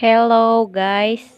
Hello guys.